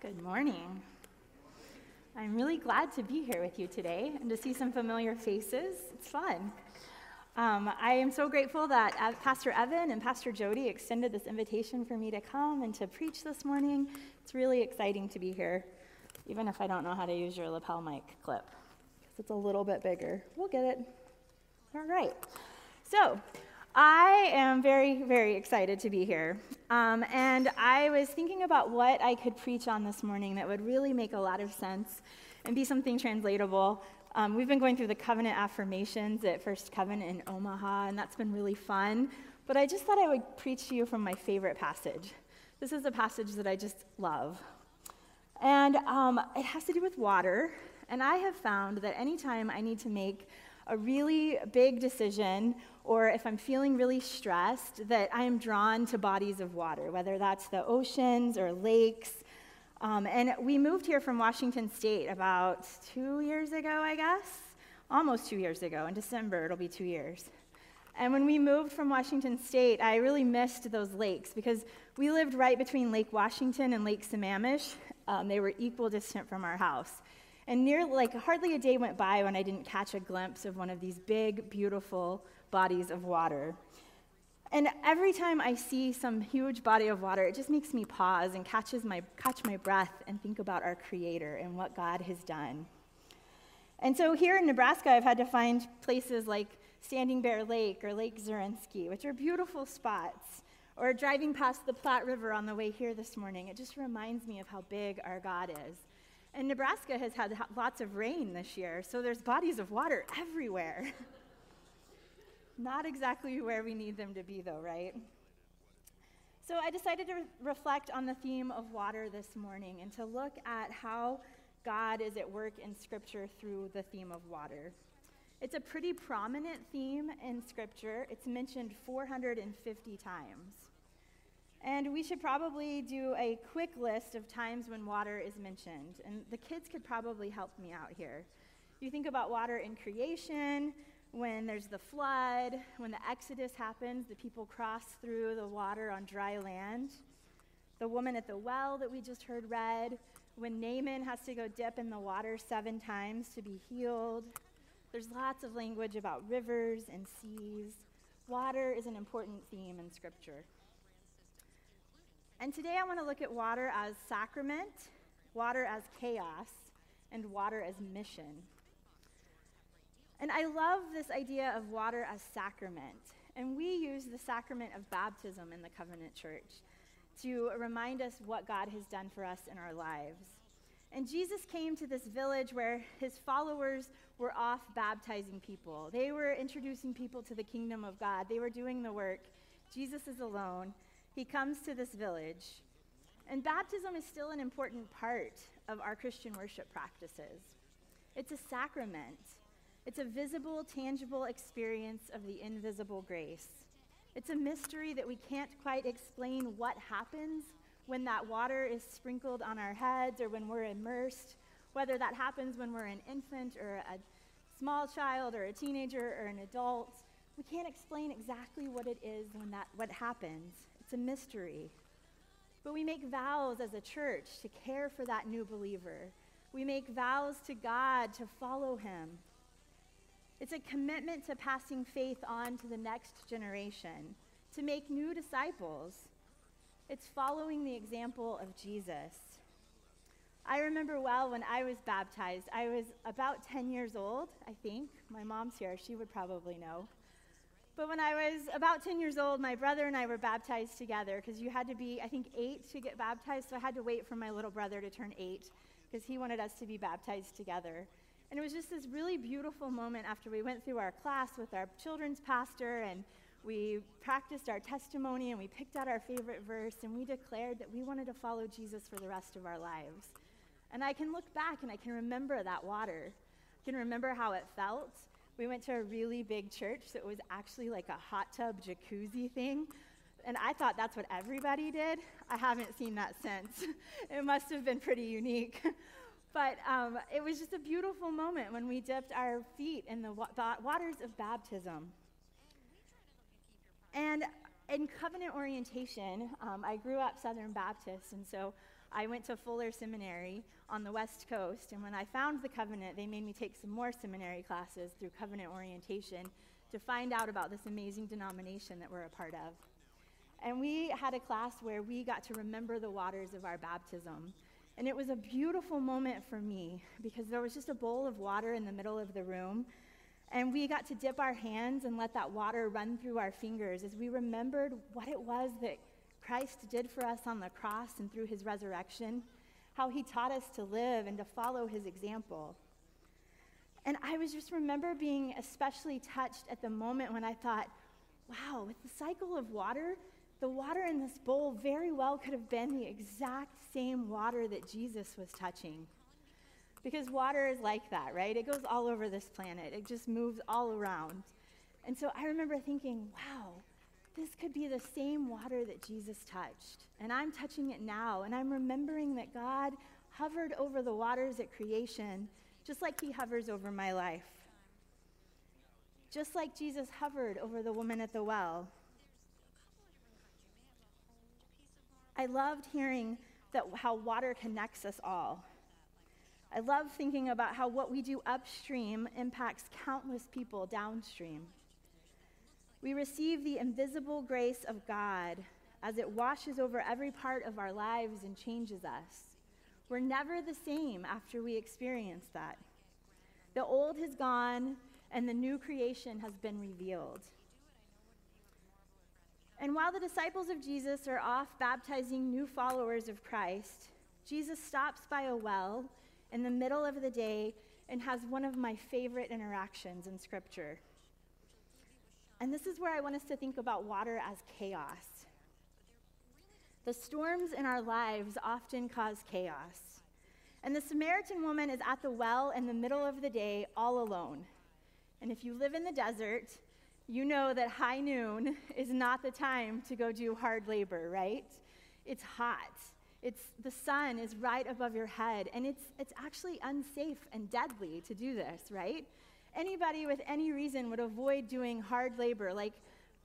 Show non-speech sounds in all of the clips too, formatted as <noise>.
Good morning. I'm really glad to be here with you today and to see some familiar faces. It's fun. Um, I am so grateful that Pastor Evan and Pastor Jody extended this invitation for me to come and to preach this morning. It's really exciting to be here, even if I don't know how to use your lapel mic clip, because it's a little bit bigger. We'll get it. All right. So, I am very, very excited to be here. Um, and I was thinking about what I could preach on this morning that would really make a lot of sense and be something translatable. Um, we've been going through the covenant affirmations at First Covenant in Omaha, and that's been really fun. But I just thought I would preach to you from my favorite passage. This is a passage that I just love. And um, it has to do with water. And I have found that anytime I need to make a really big decision, or if I'm feeling really stressed, that I am drawn to bodies of water, whether that's the oceans or lakes. Um, and we moved here from Washington State about two years ago, I guess, almost two years ago. In December, it'll be two years. And when we moved from Washington State, I really missed those lakes because we lived right between Lake Washington and Lake Sammamish. Um, they were equal distant from our house. And near, like, hardly a day went by when I didn't catch a glimpse of one of these big, beautiful bodies of water. And every time I see some huge body of water, it just makes me pause and catches my, catch my breath and think about our Creator and what God has done. And so here in Nebraska, I've had to find places like Standing Bear Lake or Lake Zorinsky, which are beautiful spots. Or driving past the Platte River on the way here this morning, it just reminds me of how big our God is. And Nebraska has had lots of rain this year, so there's bodies of water everywhere. <laughs> Not exactly where we need them to be, though, right? So I decided to re- reflect on the theme of water this morning and to look at how God is at work in Scripture through the theme of water. It's a pretty prominent theme in Scripture, it's mentioned 450 times. And we should probably do a quick list of times when water is mentioned. And the kids could probably help me out here. You think about water in creation, when there's the flood, when the Exodus happens, the people cross through the water on dry land. The woman at the well that we just heard read, when Naaman has to go dip in the water seven times to be healed. There's lots of language about rivers and seas. Water is an important theme in Scripture. And today I want to look at water as sacrament, water as chaos, and water as mission. And I love this idea of water as sacrament. And we use the sacrament of baptism in the Covenant Church to remind us what God has done for us in our lives. And Jesus came to this village where his followers were off baptizing people. They were introducing people to the kingdom of God, they were doing the work. Jesus is alone he comes to this village. And baptism is still an important part of our Christian worship practices. It's a sacrament, it's a visible, tangible experience of the invisible grace. It's a mystery that we can't quite explain what happens when that water is sprinkled on our heads or when we're immersed, whether that happens when we're an infant or a small child or a teenager or an adult. We can't explain exactly what it is when that what happens. It's a mystery. But we make vows as a church to care for that new believer. We make vows to God to follow him. It's a commitment to passing faith on to the next generation, to make new disciples. It's following the example of Jesus. I remember well when I was baptized. I was about 10 years old, I think. My mom's here, she would probably know. But when I was about 10 years old, my brother and I were baptized together because you had to be, I think, eight to get baptized. So I had to wait for my little brother to turn eight because he wanted us to be baptized together. And it was just this really beautiful moment after we went through our class with our children's pastor and we practiced our testimony and we picked out our favorite verse and we declared that we wanted to follow Jesus for the rest of our lives. And I can look back and I can remember that water. I can remember how it felt. We went to a really big church that was actually like a hot tub jacuzzi thing. And I thought that's what everybody did. I haven't seen that since. <laughs> it must have been pretty unique. <laughs> but um, it was just a beautiful moment when we dipped our feet in the wa- waters of baptism. And in covenant orientation, um, I grew up Southern Baptist, and so I went to Fuller Seminary on the West Coast, and when I found the covenant, they made me take some more seminary classes through covenant orientation to find out about this amazing denomination that we're a part of. And we had a class where we got to remember the waters of our baptism. And it was a beautiful moment for me because there was just a bowl of water in the middle of the room. And we got to dip our hands and let that water run through our fingers as we remembered what it was that Christ did for us on the cross and through his resurrection, how he taught us to live and to follow his example. And I was just remember being especially touched at the moment when I thought, wow, with the cycle of water, the water in this bowl very well could have been the exact same water that Jesus was touching. Because water is like that, right? It goes all over this planet, it just moves all around. And so I remember thinking, wow, this could be the same water that Jesus touched. And I'm touching it now, and I'm remembering that God hovered over the waters at creation just like he hovers over my life. Just like Jesus hovered over the woman at the well. I loved hearing that how water connects us all. I love thinking about how what we do upstream impacts countless people downstream. We receive the invisible grace of God as it washes over every part of our lives and changes us. We're never the same after we experience that. The old has gone, and the new creation has been revealed. And while the disciples of Jesus are off baptizing new followers of Christ, Jesus stops by a well in the middle of the day and has one of my favorite interactions in Scripture. And this is where I want us to think about water as chaos. The storms in our lives often cause chaos. And the Samaritan woman is at the well in the middle of the day, all alone. And if you live in the desert, you know that high noon is not the time to go do hard labor, right? It's hot. It's, the sun is right above your head, and it's, it's actually unsafe and deadly to do this, right? Anybody with any reason would avoid doing hard labor, like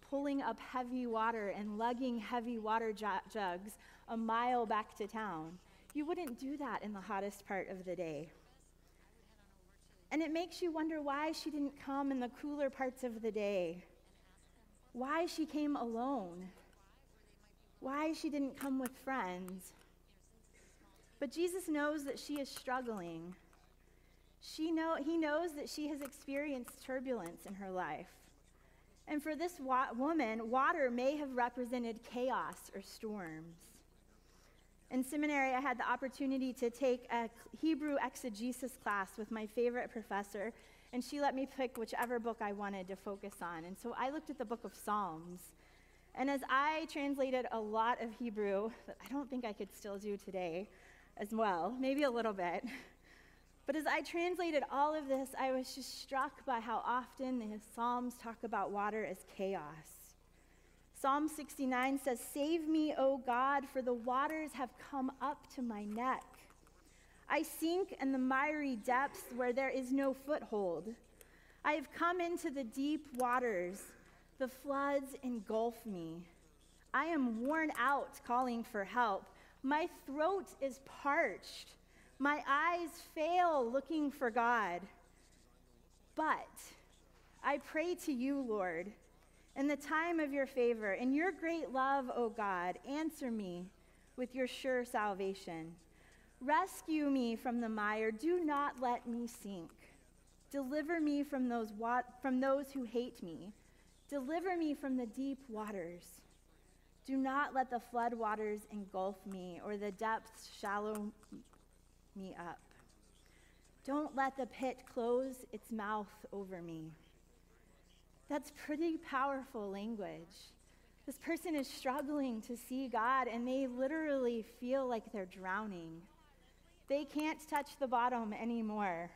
pulling up heavy water and lugging heavy water jugs a mile back to town. You wouldn't do that in the hottest part of the day. And it makes you wonder why she didn't come in the cooler parts of the day, why she came alone, why she didn't come with friends. But Jesus knows that she is struggling. She know, he knows that she has experienced turbulence in her life. And for this wa- woman, water may have represented chaos or storms. In seminary, I had the opportunity to take a Hebrew exegesis class with my favorite professor, and she let me pick whichever book I wanted to focus on. And so I looked at the book of Psalms. And as I translated a lot of Hebrew that I don't think I could still do today as well, maybe a little bit, but as I translated all of this, I was just struck by how often the Psalms talk about water as chaos. Psalm 69 says, Save me, O God, for the waters have come up to my neck. I sink in the miry depths where there is no foothold. I have come into the deep waters. The floods engulf me. I am worn out calling for help. My throat is parched. My eyes fail looking for God. But I pray to you, Lord, in the time of your favor. In your great love, O God, answer me with your sure salvation. Rescue me from the mire. Do not let me sink. Deliver me from those, wa- from those who hate me. Deliver me from the deep waters. Do not let the flood waters engulf me or the depths shallow me up. Don't let the pit close its mouth over me. That's pretty powerful language. This person is struggling to see God, and they literally feel like they're drowning. They can't touch the bottom anymore.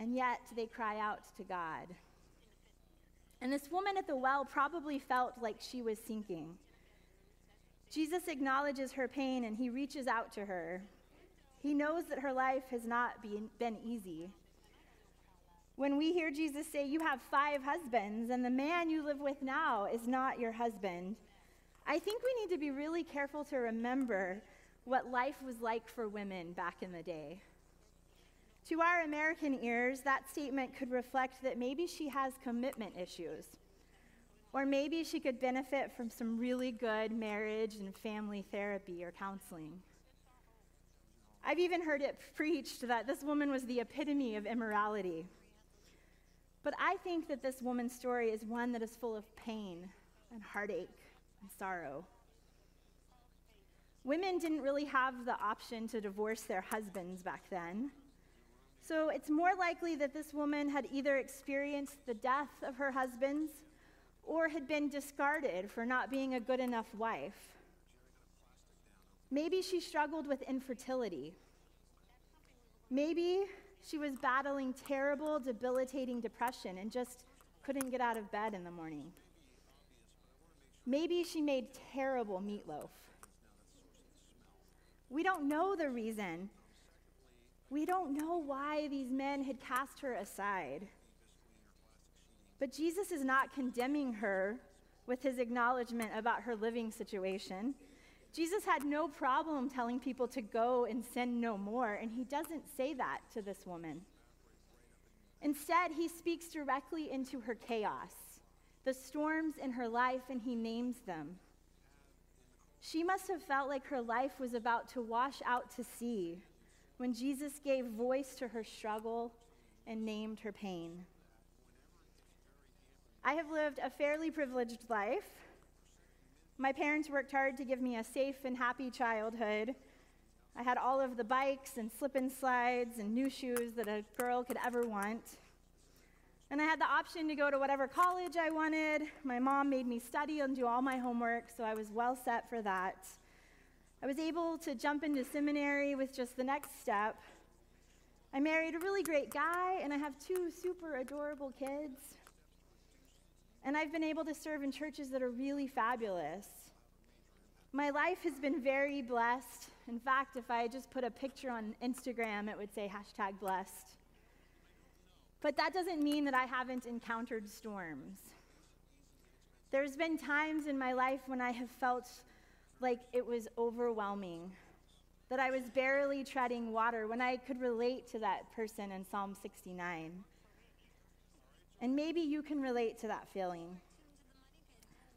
And yet they cry out to God. And this woman at the well probably felt like she was sinking. Jesus acknowledges her pain and he reaches out to her. He knows that her life has not been, been easy. When we hear Jesus say, You have five husbands, and the man you live with now is not your husband, I think we need to be really careful to remember what life was like for women back in the day. To our American ears, that statement could reflect that maybe she has commitment issues, or maybe she could benefit from some really good marriage and family therapy or counseling. I've even heard it preached that this woman was the epitome of immorality. But I think that this woman's story is one that is full of pain and heartache and sorrow. Women didn't really have the option to divorce their husbands back then. So it's more likely that this woman had either experienced the death of her husbands or had been discarded for not being a good enough wife. Maybe she struggled with infertility. Maybe she was battling terrible, debilitating depression and just couldn't get out of bed in the morning. Maybe she made terrible meatloaf. We don't know the reason. We don't know why these men had cast her aside. But Jesus is not condemning her with his acknowledgement about her living situation. Jesus had no problem telling people to go and sin no more, and he doesn't say that to this woman. Instead, he speaks directly into her chaos, the storms in her life, and he names them. She must have felt like her life was about to wash out to sea when Jesus gave voice to her struggle and named her pain. I have lived a fairly privileged life my parents worked hard to give me a safe and happy childhood. I had all of the bikes and slip and slides and new shoes that a girl could ever want. And I had the option to go to whatever college I wanted. My mom made me study and do all my homework, so I was well set for that. I was able to jump into seminary with just the next step. I married a really great guy, and I have two super adorable kids. And I've been able to serve in churches that are really fabulous. My life has been very blessed. In fact, if I just put a picture on Instagram, it would say hashtag blessed. But that doesn't mean that I haven't encountered storms. There's been times in my life when I have felt like it was overwhelming, that I was barely treading water, when I could relate to that person in Psalm 69. And maybe you can relate to that feeling.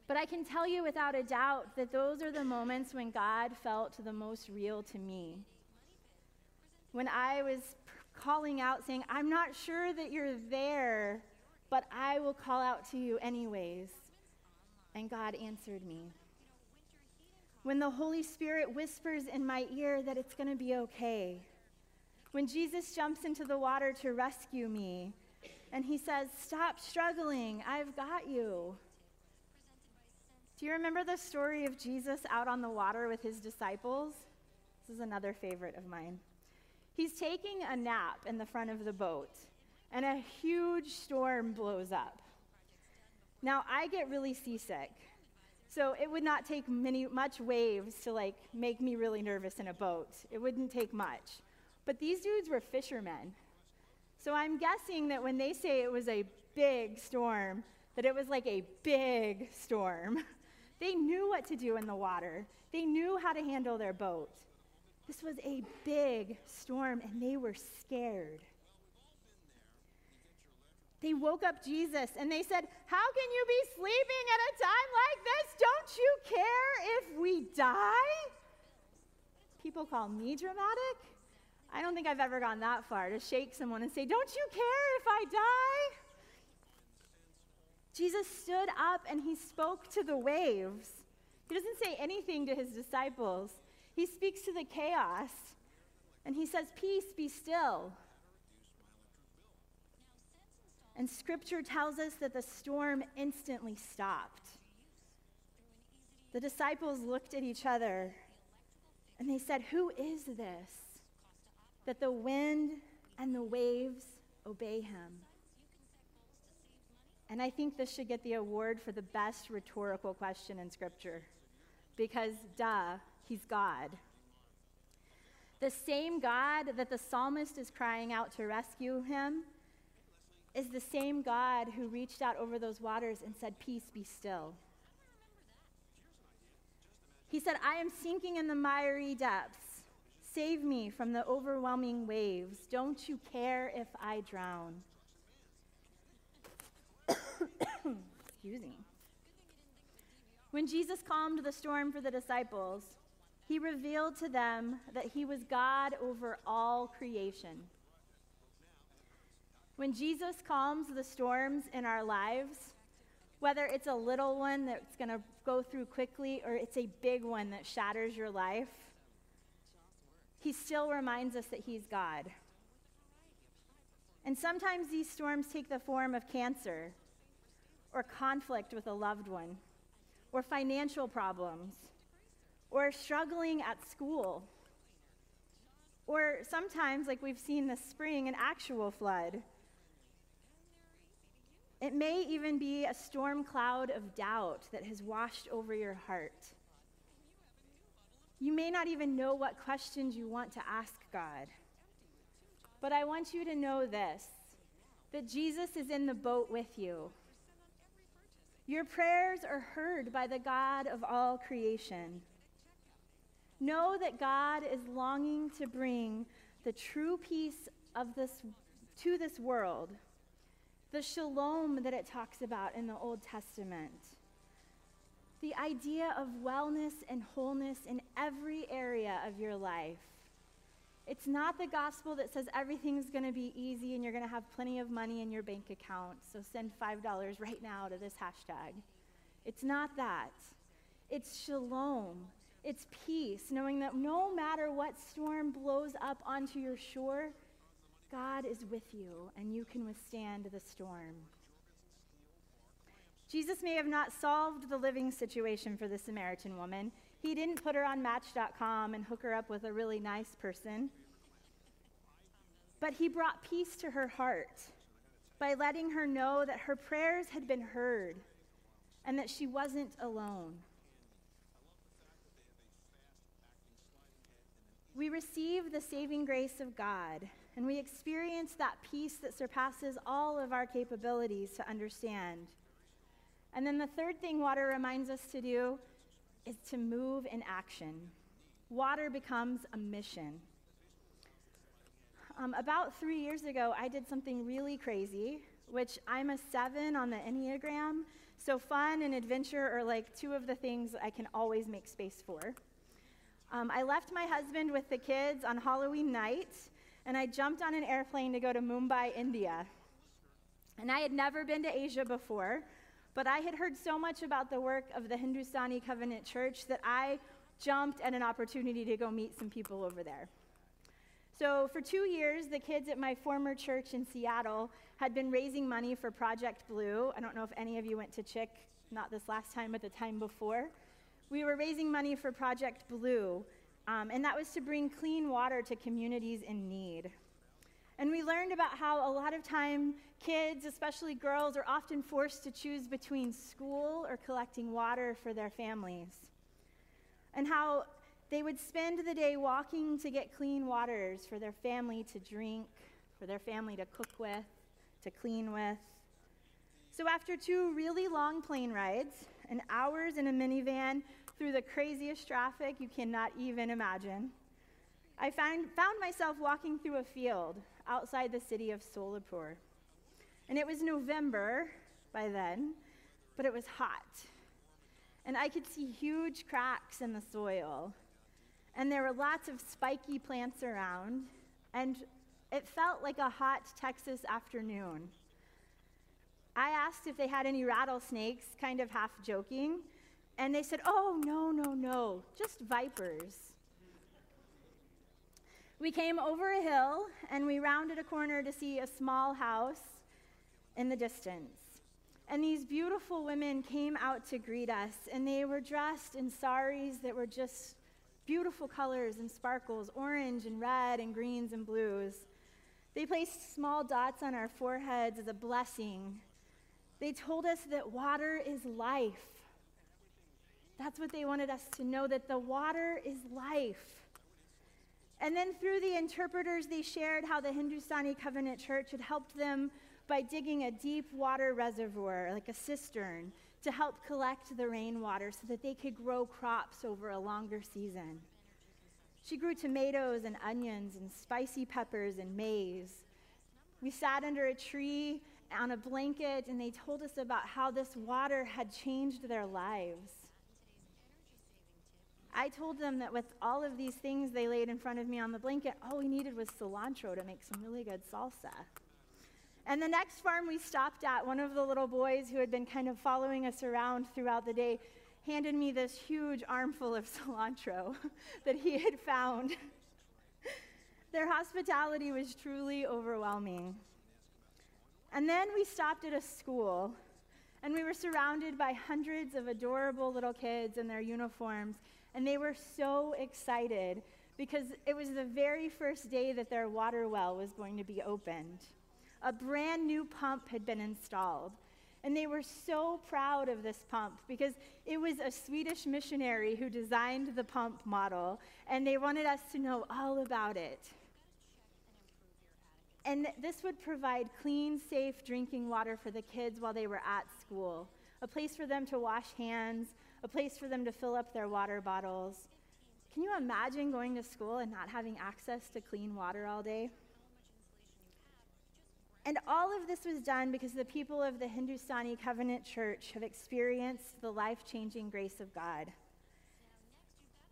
But I can tell you without a doubt that those are the moments when God felt the most real to me. When I was calling out, saying, I'm not sure that you're there, but I will call out to you anyways. And God answered me. When the Holy Spirit whispers in my ear that it's going to be okay. When Jesus jumps into the water to rescue me and he says, Stop struggling, I've got you. Do you remember the story of Jesus out on the water with his disciples? This is another favorite of mine. He's taking a nap in the front of the boat, and a huge storm blows up. Now, I get really seasick, so it would not take many, much waves to like make me really nervous in a boat. It wouldn't take much. But these dudes were fishermen. So I'm guessing that when they say it was a big storm, that it was like a big storm. <laughs> They knew what to do in the water, they knew how to handle their boat. This was a big storm, and they were scared. They woke up Jesus and they said, How can you be sleeping at a time like this? Don't you care if we die? People call me dramatic. I don't think I've ever gone that far to shake someone and say, Don't you care if I die? Jesus stood up and he spoke to the waves. He doesn't say anything to his disciples, he speaks to the chaos and he says, Peace, be still. And scripture tells us that the storm instantly stopped. The disciples looked at each other and they said, Who is this? That the wind and the waves obey him. And I think this should get the award for the best rhetorical question in Scripture because, duh, he's God. The same God that the psalmist is crying out to rescue him is the same God who reached out over those waters and said, Peace, be still. He said, I am sinking in the miry depths. Save me from the overwhelming waves. Don't you care if I drown? <coughs> Excuse me. When Jesus calmed the storm for the disciples, he revealed to them that he was God over all creation. When Jesus calms the storms in our lives, whether it's a little one that's going to go through quickly or it's a big one that shatters your life, he still reminds us that he's God. And sometimes these storms take the form of cancer or conflict with a loved one or financial problems or struggling at school or sometimes, like we've seen this spring, an actual flood. It may even be a storm cloud of doubt that has washed over your heart. You may not even know what questions you want to ask God. But I want you to know this that Jesus is in the boat with you. Your prayers are heard by the God of all creation. Know that God is longing to bring the true peace of this to this world the shalom that it talks about in the Old Testament, the idea of wellness and wholeness in every area of your life. It's not the gospel that says everything's going to be easy and you're going to have plenty of money in your bank account, so send $5 right now to this hashtag. It's not that. It's shalom. It's peace, knowing that no matter what storm blows up onto your shore, God is with you and you can withstand the storm. Jesus may have not solved the living situation for the Samaritan woman. He didn't put her on Match.com and hook her up with a really nice person. But he brought peace to her heart by letting her know that her prayers had been heard and that she wasn't alone. We receive the saving grace of God and we experience that peace that surpasses all of our capabilities to understand. And then the third thing water reminds us to do is to move in action. Water becomes a mission. Um, about three years ago, I did something really crazy, which I'm a seven on the Enneagram, so fun and adventure are like two of the things I can always make space for. Um, I left my husband with the kids on Halloween night and I jumped on an airplane to go to Mumbai, India. And I had never been to Asia before, but I had heard so much about the work of the Hindustani Covenant Church that I jumped at an opportunity to go meet some people over there. So, for two years, the kids at my former church in Seattle had been raising money for Project Blue. I don't know if any of you went to CHIC, not this last time, but the time before. We were raising money for Project Blue, um, and that was to bring clean water to communities in need. And we learned about how a lot of time kids, especially girls, are often forced to choose between school or collecting water for their families. And how they would spend the day walking to get clean waters for their family to drink, for their family to cook with, to clean with. So, after two really long plane rides and hours in a minivan through the craziest traffic you cannot even imagine. I found, found myself walking through a field outside the city of Solapur. And it was November by then, but it was hot. And I could see huge cracks in the soil. And there were lots of spiky plants around. And it felt like a hot Texas afternoon. I asked if they had any rattlesnakes, kind of half joking, and they said, Oh, no, no, no, just vipers. We came over a hill and we rounded a corner to see a small house in the distance. And these beautiful women came out to greet us, and they were dressed in saris that were just beautiful colors and sparkles orange and red and greens and blues. They placed small dots on our foreheads as a blessing. They told us that water is life that's what they wanted us to know that the water is life. And then through the interpreters, they shared how the Hindustani Covenant Church had helped them by digging a deep water reservoir, like a cistern, to help collect the rainwater so that they could grow crops over a longer season. She grew tomatoes and onions and spicy peppers and maize. We sat under a tree on a blanket and they told us about how this water had changed their lives. I told them that with all of these things they laid in front of me on the blanket, all we needed was cilantro to make some really good salsa. And the next farm we stopped at, one of the little boys who had been kind of following us around throughout the day handed me this huge armful of <laughs> cilantro <laughs> that he had found. Their hospitality was truly overwhelming. And then we stopped at a school, and we were surrounded by hundreds of adorable little kids in their uniforms, and they were so excited because it was the very first day that their water well was going to be opened. A brand new pump had been installed. And they were so proud of this pump because it was a Swedish missionary who designed the pump model, and they wanted us to know all about it. And this would provide clean, safe drinking water for the kids while they were at school, a place for them to wash hands, a place for them to fill up their water bottles. Can you imagine going to school and not having access to clean water all day? And all of this was done because the people of the Hindustani Covenant Church have experienced the life changing grace of God.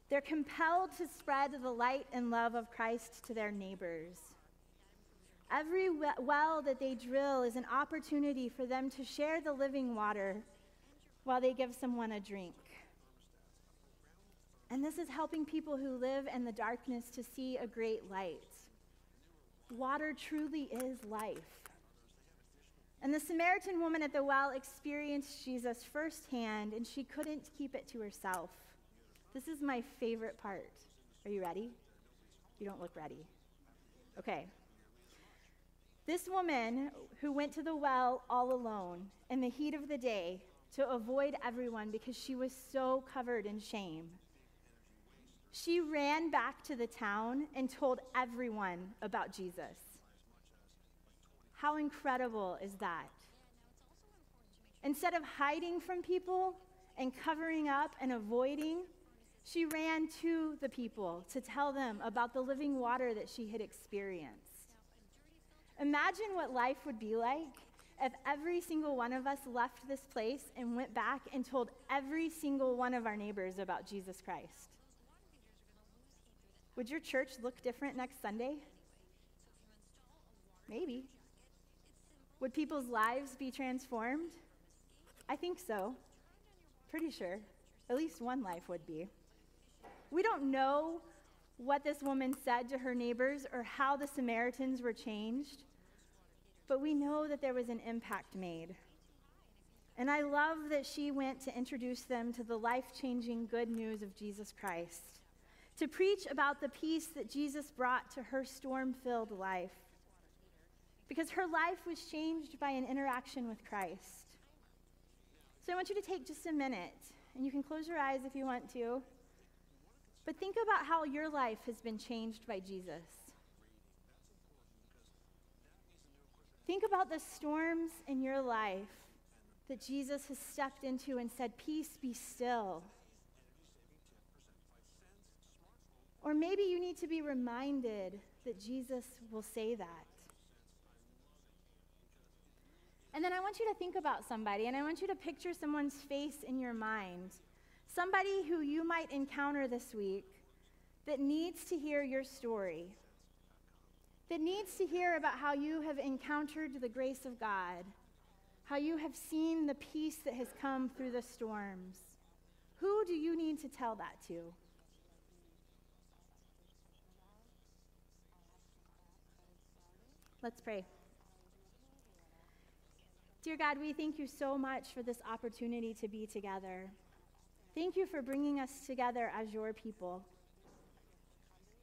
They're compelled to spread the light and love of Christ to their neighbors. Every well that they drill is an opportunity for them to share the living water while they give someone a drink. And this is helping people who live in the darkness to see a great light. Water truly is life. And the Samaritan woman at the well experienced Jesus firsthand, and she couldn't keep it to herself. This is my favorite part. Are you ready? You don't look ready. Okay. This woman who went to the well all alone in the heat of the day to avoid everyone because she was so covered in shame. She ran back to the town and told everyone about Jesus. How incredible is that? Instead of hiding from people and covering up and avoiding, she ran to the people to tell them about the living water that she had experienced. Imagine what life would be like if every single one of us left this place and went back and told every single one of our neighbors about Jesus Christ. Would your church look different next Sunday? Maybe. Would people's lives be transformed? I think so. Pretty sure. At least one life would be. We don't know what this woman said to her neighbors or how the Samaritans were changed, but we know that there was an impact made. And I love that she went to introduce them to the life changing good news of Jesus Christ, to preach about the peace that Jesus brought to her storm filled life because her life was changed by an interaction with Christ. So I want you to take just a minute, and you can close your eyes if you want to, but think about how your life has been changed by Jesus. Think about the storms in your life that Jesus has stepped into and said, Peace be still. Or maybe you need to be reminded that Jesus will say that. And then I want you to think about somebody, and I want you to picture someone's face in your mind. Somebody who you might encounter this week that needs to hear your story, that needs to hear about how you have encountered the grace of God, how you have seen the peace that has come through the storms. Who do you need to tell that to? Let's pray. Dear God, we thank you so much for this opportunity to be together. Thank you for bringing us together as your people.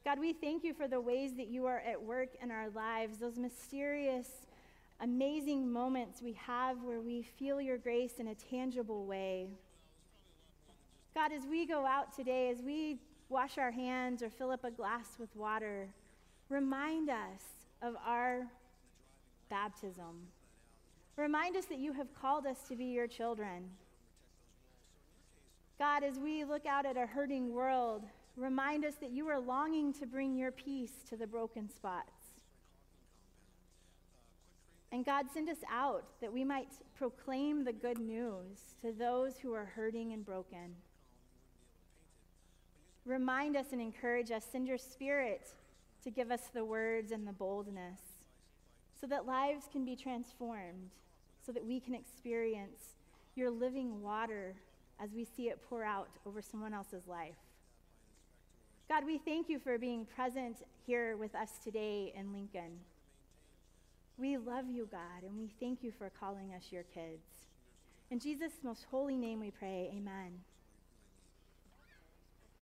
God, we thank you for the ways that you are at work in our lives, those mysterious, amazing moments we have where we feel your grace in a tangible way. God, as we go out today, as we wash our hands or fill up a glass with water, remind us of our baptism. Remind us that you have called us to be your children. God, as we look out at a hurting world, remind us that you are longing to bring your peace to the broken spots. And God, send us out that we might proclaim the good news to those who are hurting and broken. Remind us and encourage us. Send your spirit to give us the words and the boldness so that lives can be transformed, so that we can experience your living water as we see it pour out over someone else's life. God, we thank you for being present here with us today in Lincoln. We love you, God, and we thank you for calling us your kids. In Jesus' most holy name we pray, amen.